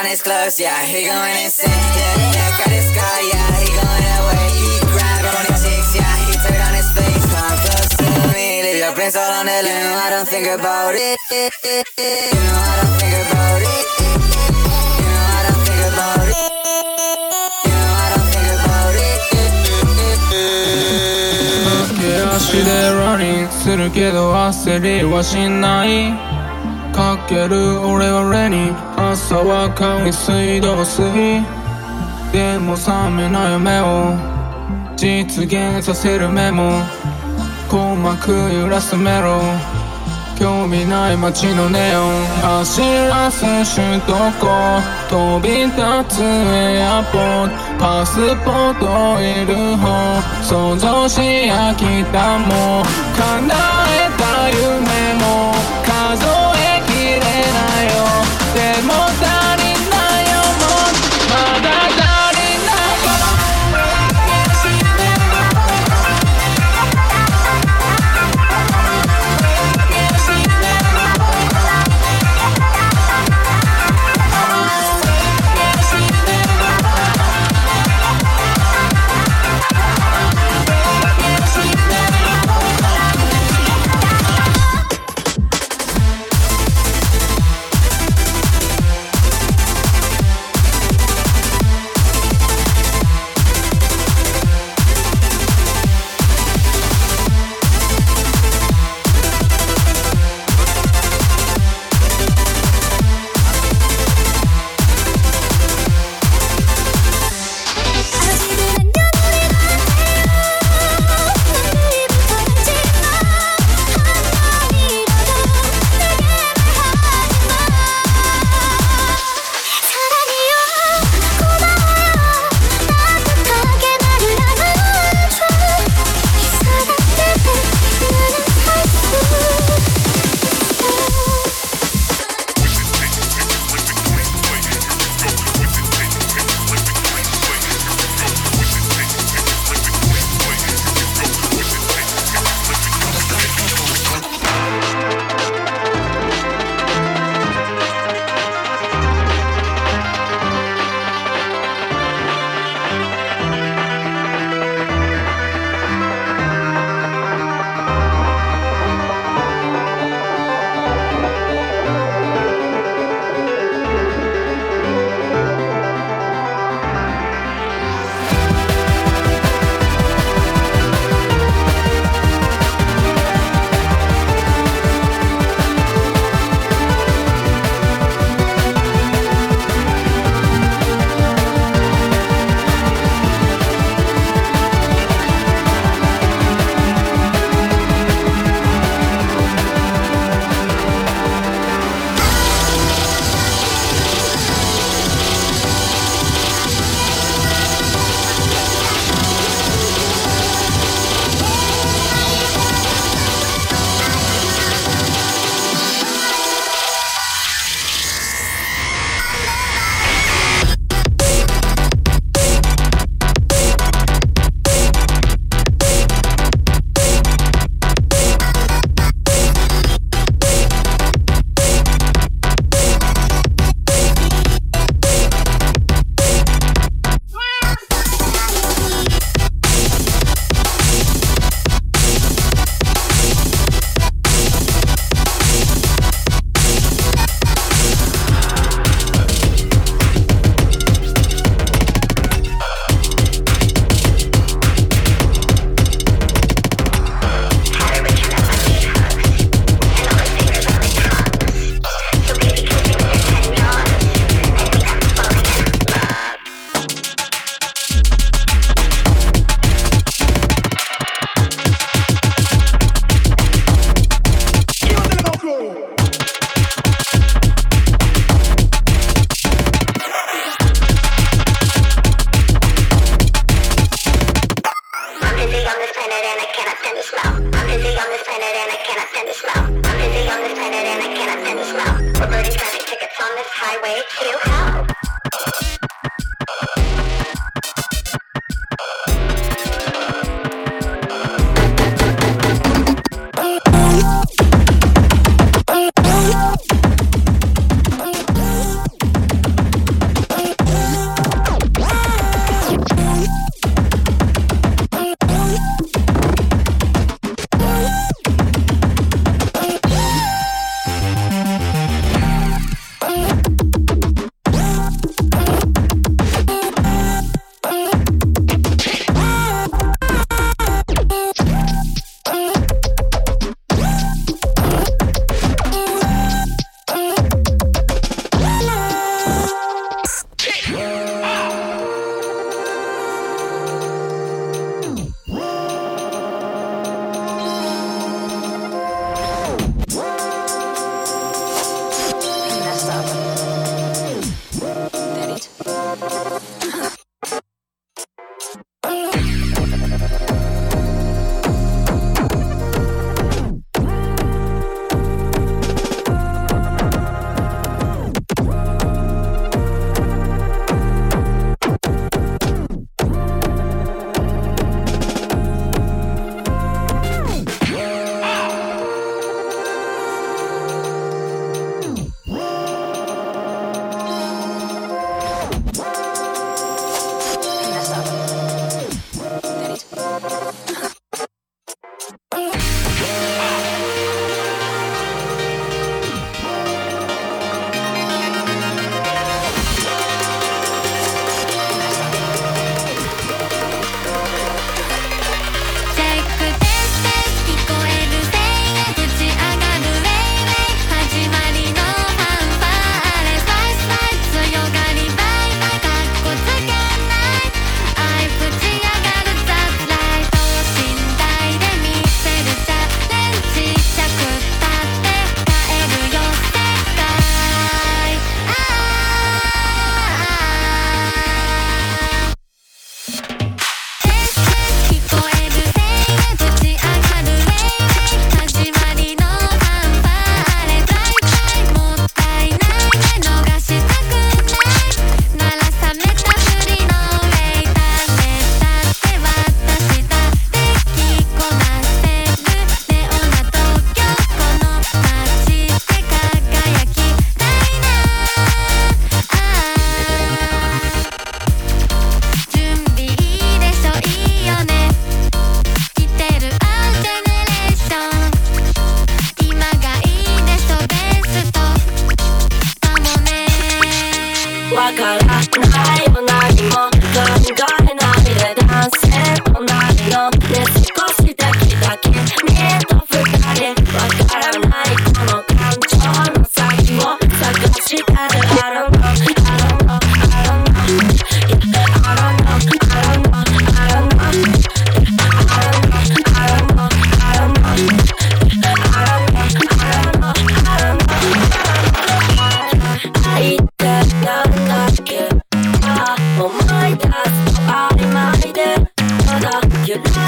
on his clothes, yeah, he going insane, yeah, yeah, got his guy, yeah, he going away, he grabbed on his cheeks, yeah, he took on his face, come close to me, leave your prints all on the linen, you know, I don't think about it, you know, I don't think about it, you know, I don't think about it. You know, 足でランニングするけど焦りはしないける。俺はレニー。朝は海水道水。でも冷めな夢を実現させるメモ。鼓膜揺らすメロ。興味ない街のネオン。走らせ首都高。飛び立つエアポート。パスポートいる方。想像し飽きたも叶えた夢も。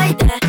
like that.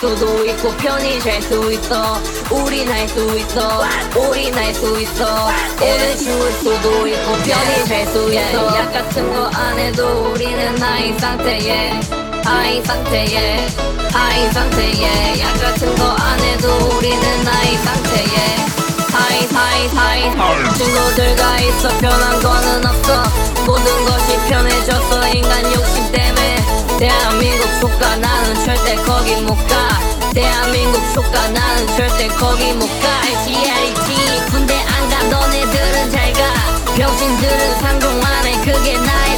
수도 있고 편히 잘 수 있어. 우린 할 수 있어. 우린 할 수 있어. 오늘 죽을 수도 있고 편히 잘 수 있어. 약 같은 거 안 해도 우리는 high 상태에 high 상태에 high 상태에. 약 같은 거 안 해도 우리는 high 상태에. high high high. 친구들과 있어. 편한 거는 없어. 모든 것이 편해졌어. 인간 욕심 때문에. 대한민국 조카 나는 절대 거기 못가 조카 나는 절대 거기 못가. LGLT 군대 안 가. 너네들은 잘가. 병신들은 상종 안해. 그게 나의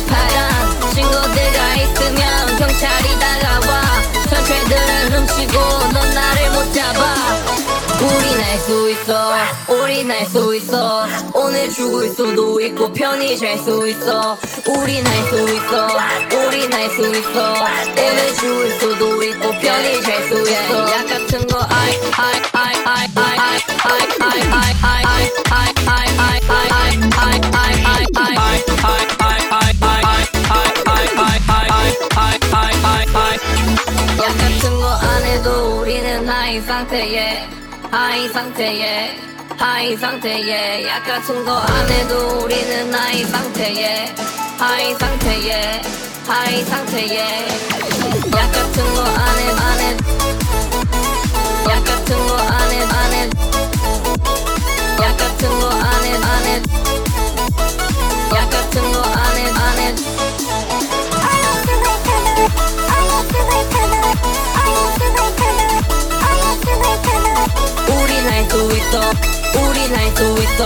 수 있어 우린 할수 있어 오늘 죽을 수도 있고 편히 잘 수 있어 우린 할수 있어 우린 할수 있어 오늘 죽을 수도 있고 편히 잘 수 있어 약 같은 거 아이 아이 아이 아이 아이 아이 아이 아이 아이 아이 아이 아이 아이 아이 아이 약 같은 거 상태에 하이 상태에 하이 상태에 약 같은 거안 해도 우리는 하이 상태에 하이 상태에 하이 상태에. 약 같은 거안해 안 해. 약 같은 거안해약 같은 거안해약 같은 거안해 있어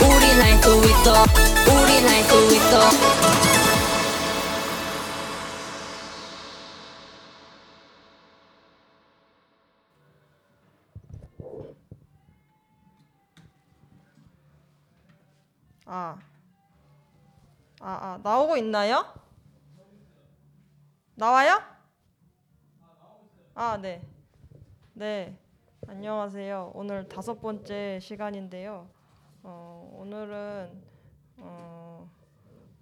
할수 있어 할수 있어 아. 아, 아, 나오고 있나요? 나와요? 아, 네. 네. 안녕하세요. 오늘 다섯 번째 시간인데요. 어, 오늘은 어,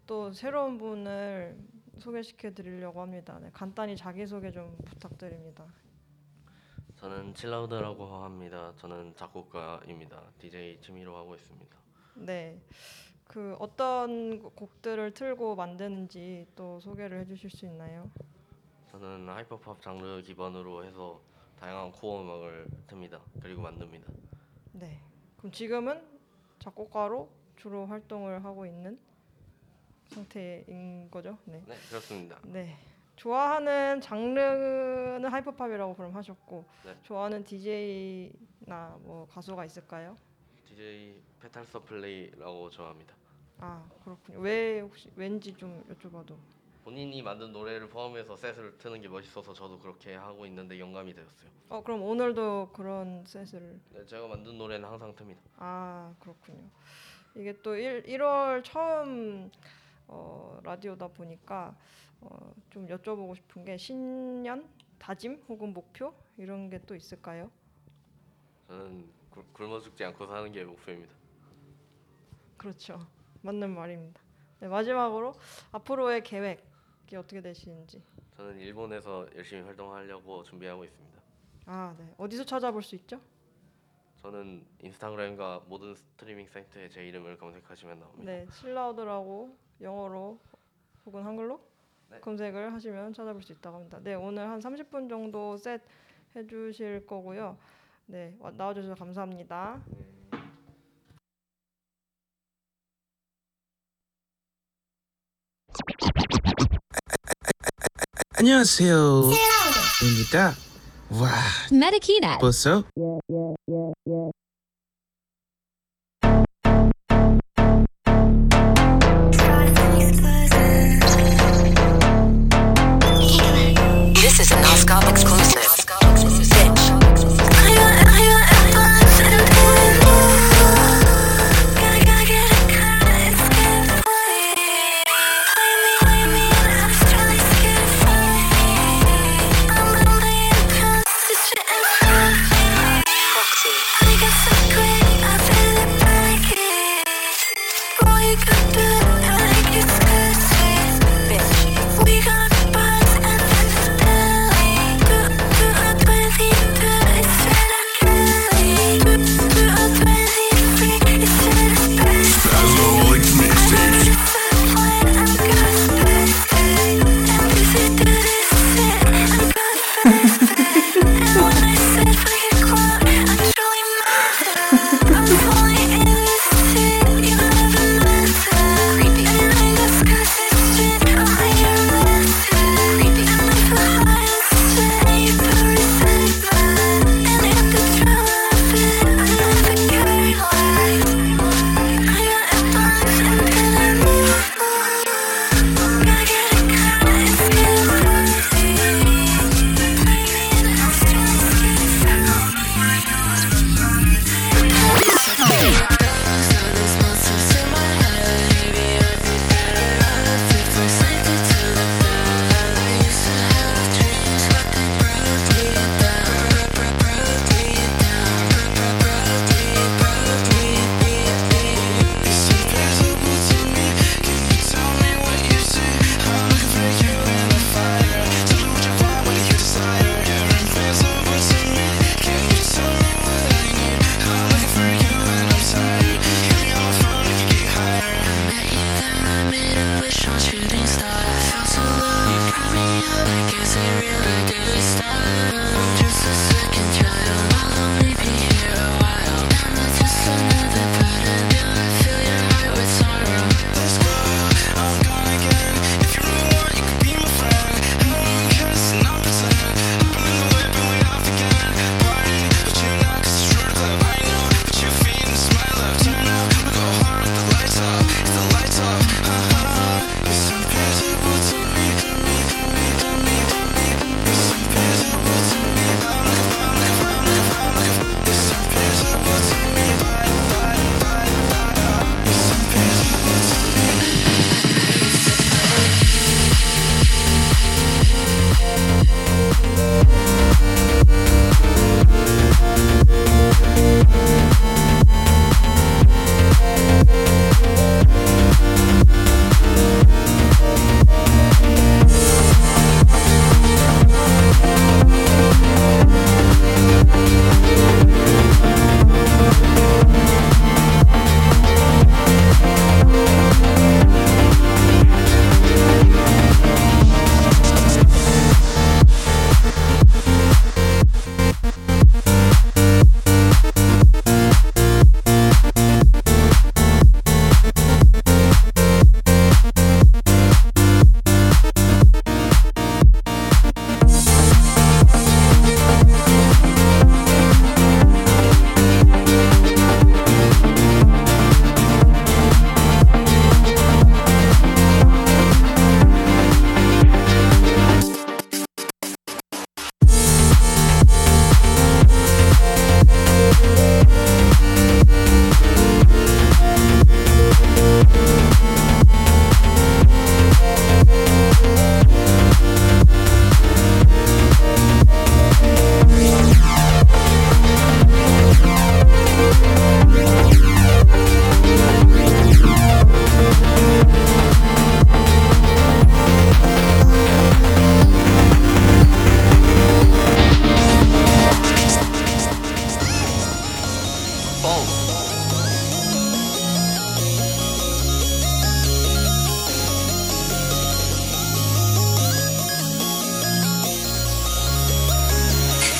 또 새로운 분을 소개시켜 드리려고 합니다. 네, 간단히 자기소개 좀 부탁드립니다. 저는 칠라우드라고 합니다. 저는 작곡가입니다. DJ 취미로 하고 있습니다. 네. 그 어떤 곡들을 틀고 만드는지 또 소개를 해 주실 수 있나요? 저는 하이퍼팝 장르 기반으로 해서 다양한 core 음악을 틉니다. 그리고 만듭니다. 네. 그럼 지금은 작곡가로 주로 활동을 하고 있는 상태인 거죠? 네. 네, 그렇습니다. 네. 좋아하는 장르는 hyperpop이라고 그럼 하셨고 네. 좋아하는 DJ나 뭐 가수가 있을까요? DJ Petal Supply라고 좋아합니다. 아 그렇군요. 왜 혹시 왠지 좀 여쭤봐도 본인이 만든 노래를 포함해서 셋을 트는 게 멋있어서 저도 그렇게 하고 있는데 영감이 되었어요. 어 그럼 오늘도 그런 셋을 네, 제가 만든 노래는 항상 틉니다. 아 그렇군요. 이게 또 1, 1월 처음 어, 라디오다 보니까 어, 좀 여쭤보고 싶은 게 신년 다짐 혹은 목표 이런 게 또 있을까요? 저는 굶- 굶어 죽지 않고 사는 게 목표입니다. 그렇죠. 맞는 말입니다. 네, 마지막으로 앞으로의 계획 이 어떻게 되시는지. 저는 일본에서 열심히 활동하려고 준비하고 있습니다. 아, 네. 어디서 찾아볼 수 있죠? 저는 인스타그램과 모든 스트리밍 사이트에 제 이름을 검색하시면 나옵니다. 네, 칠라우드라고 영어로 혹은 한글로 네. 검색을 하시면 찾아볼 수 있다고 합니다. 네, 오늘 한 30분 정도 셋 해주실 거고요. 네, 와- 나와주셔서 감사합니다. 안녕하세요. 입니다. 와, Medikina. 벌써?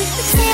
take the time.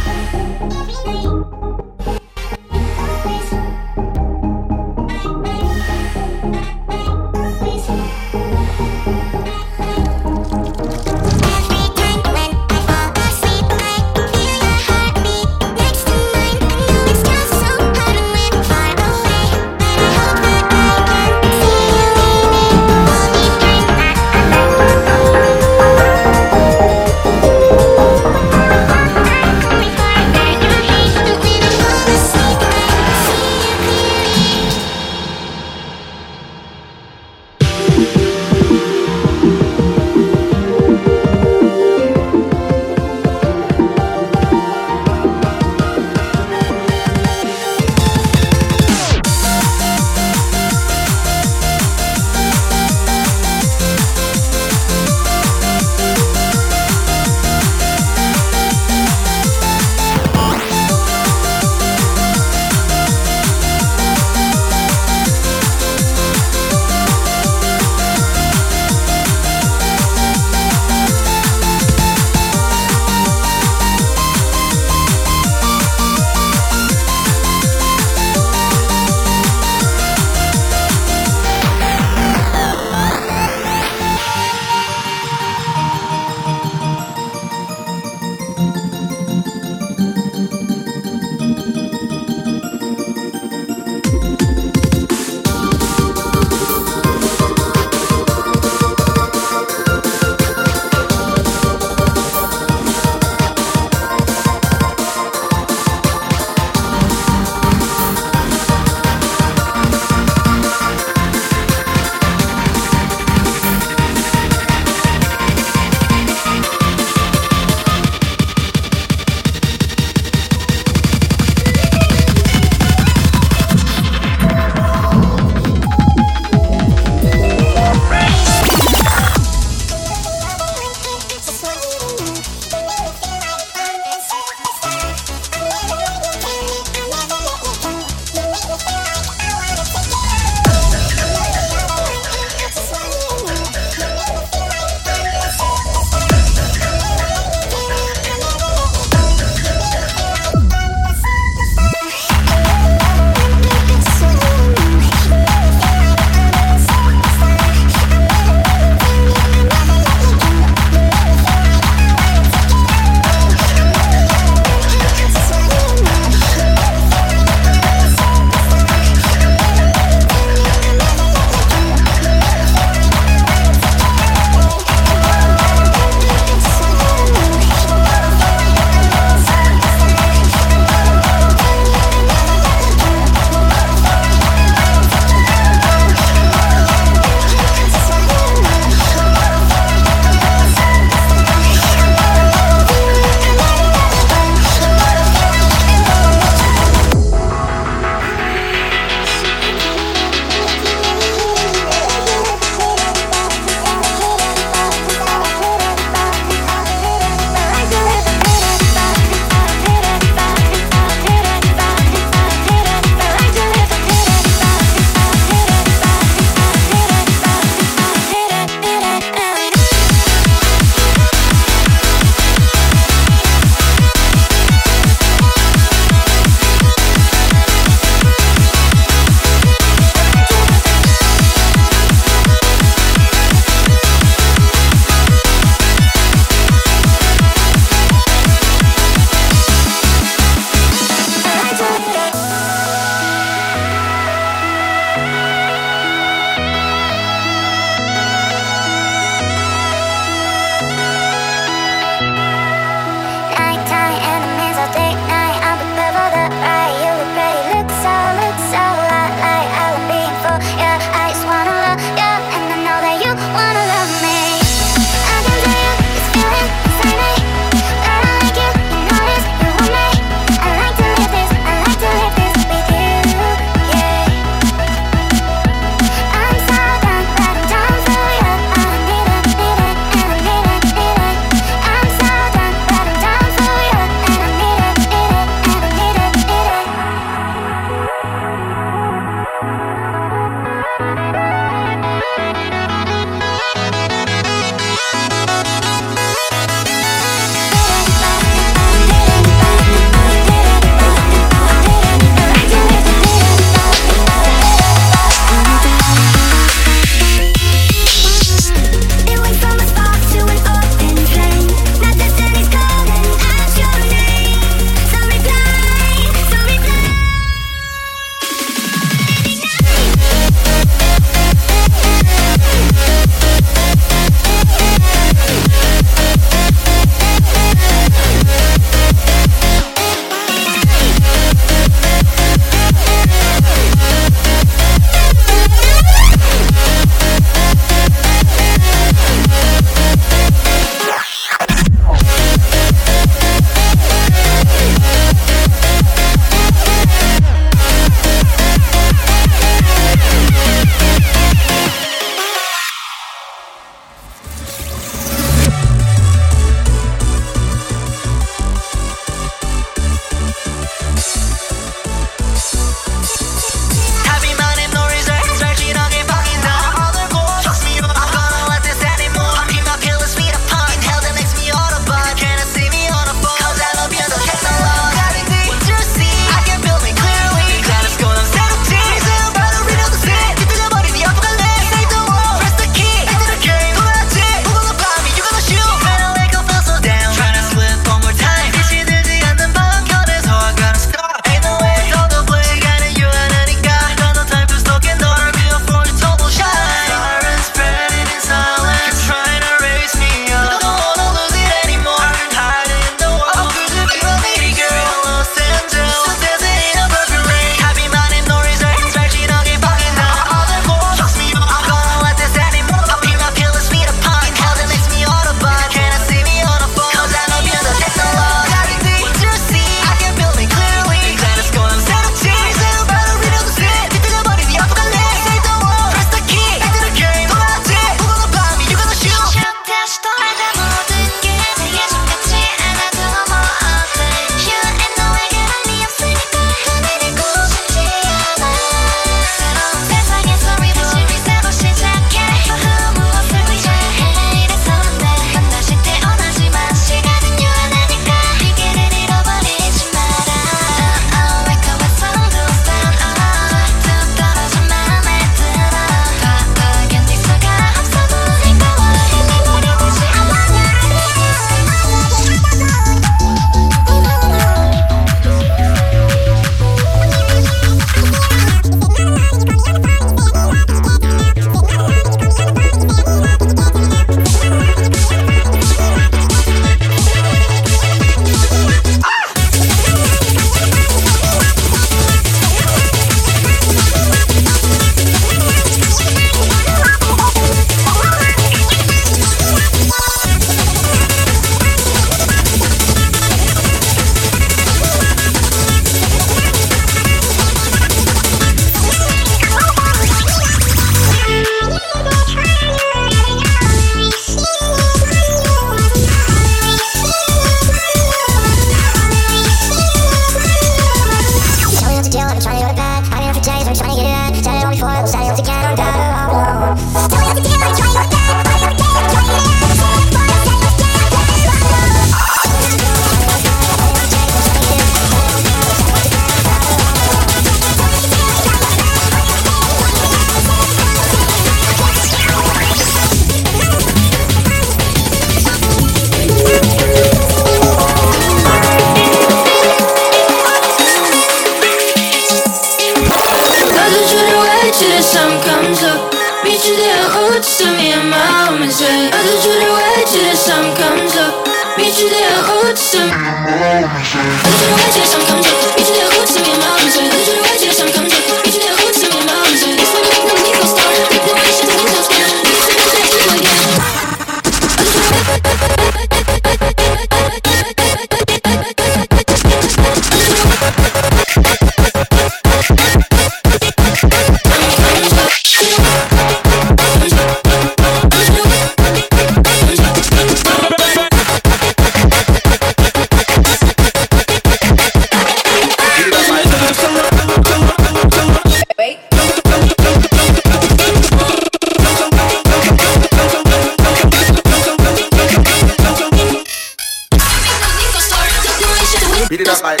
Beat it up like.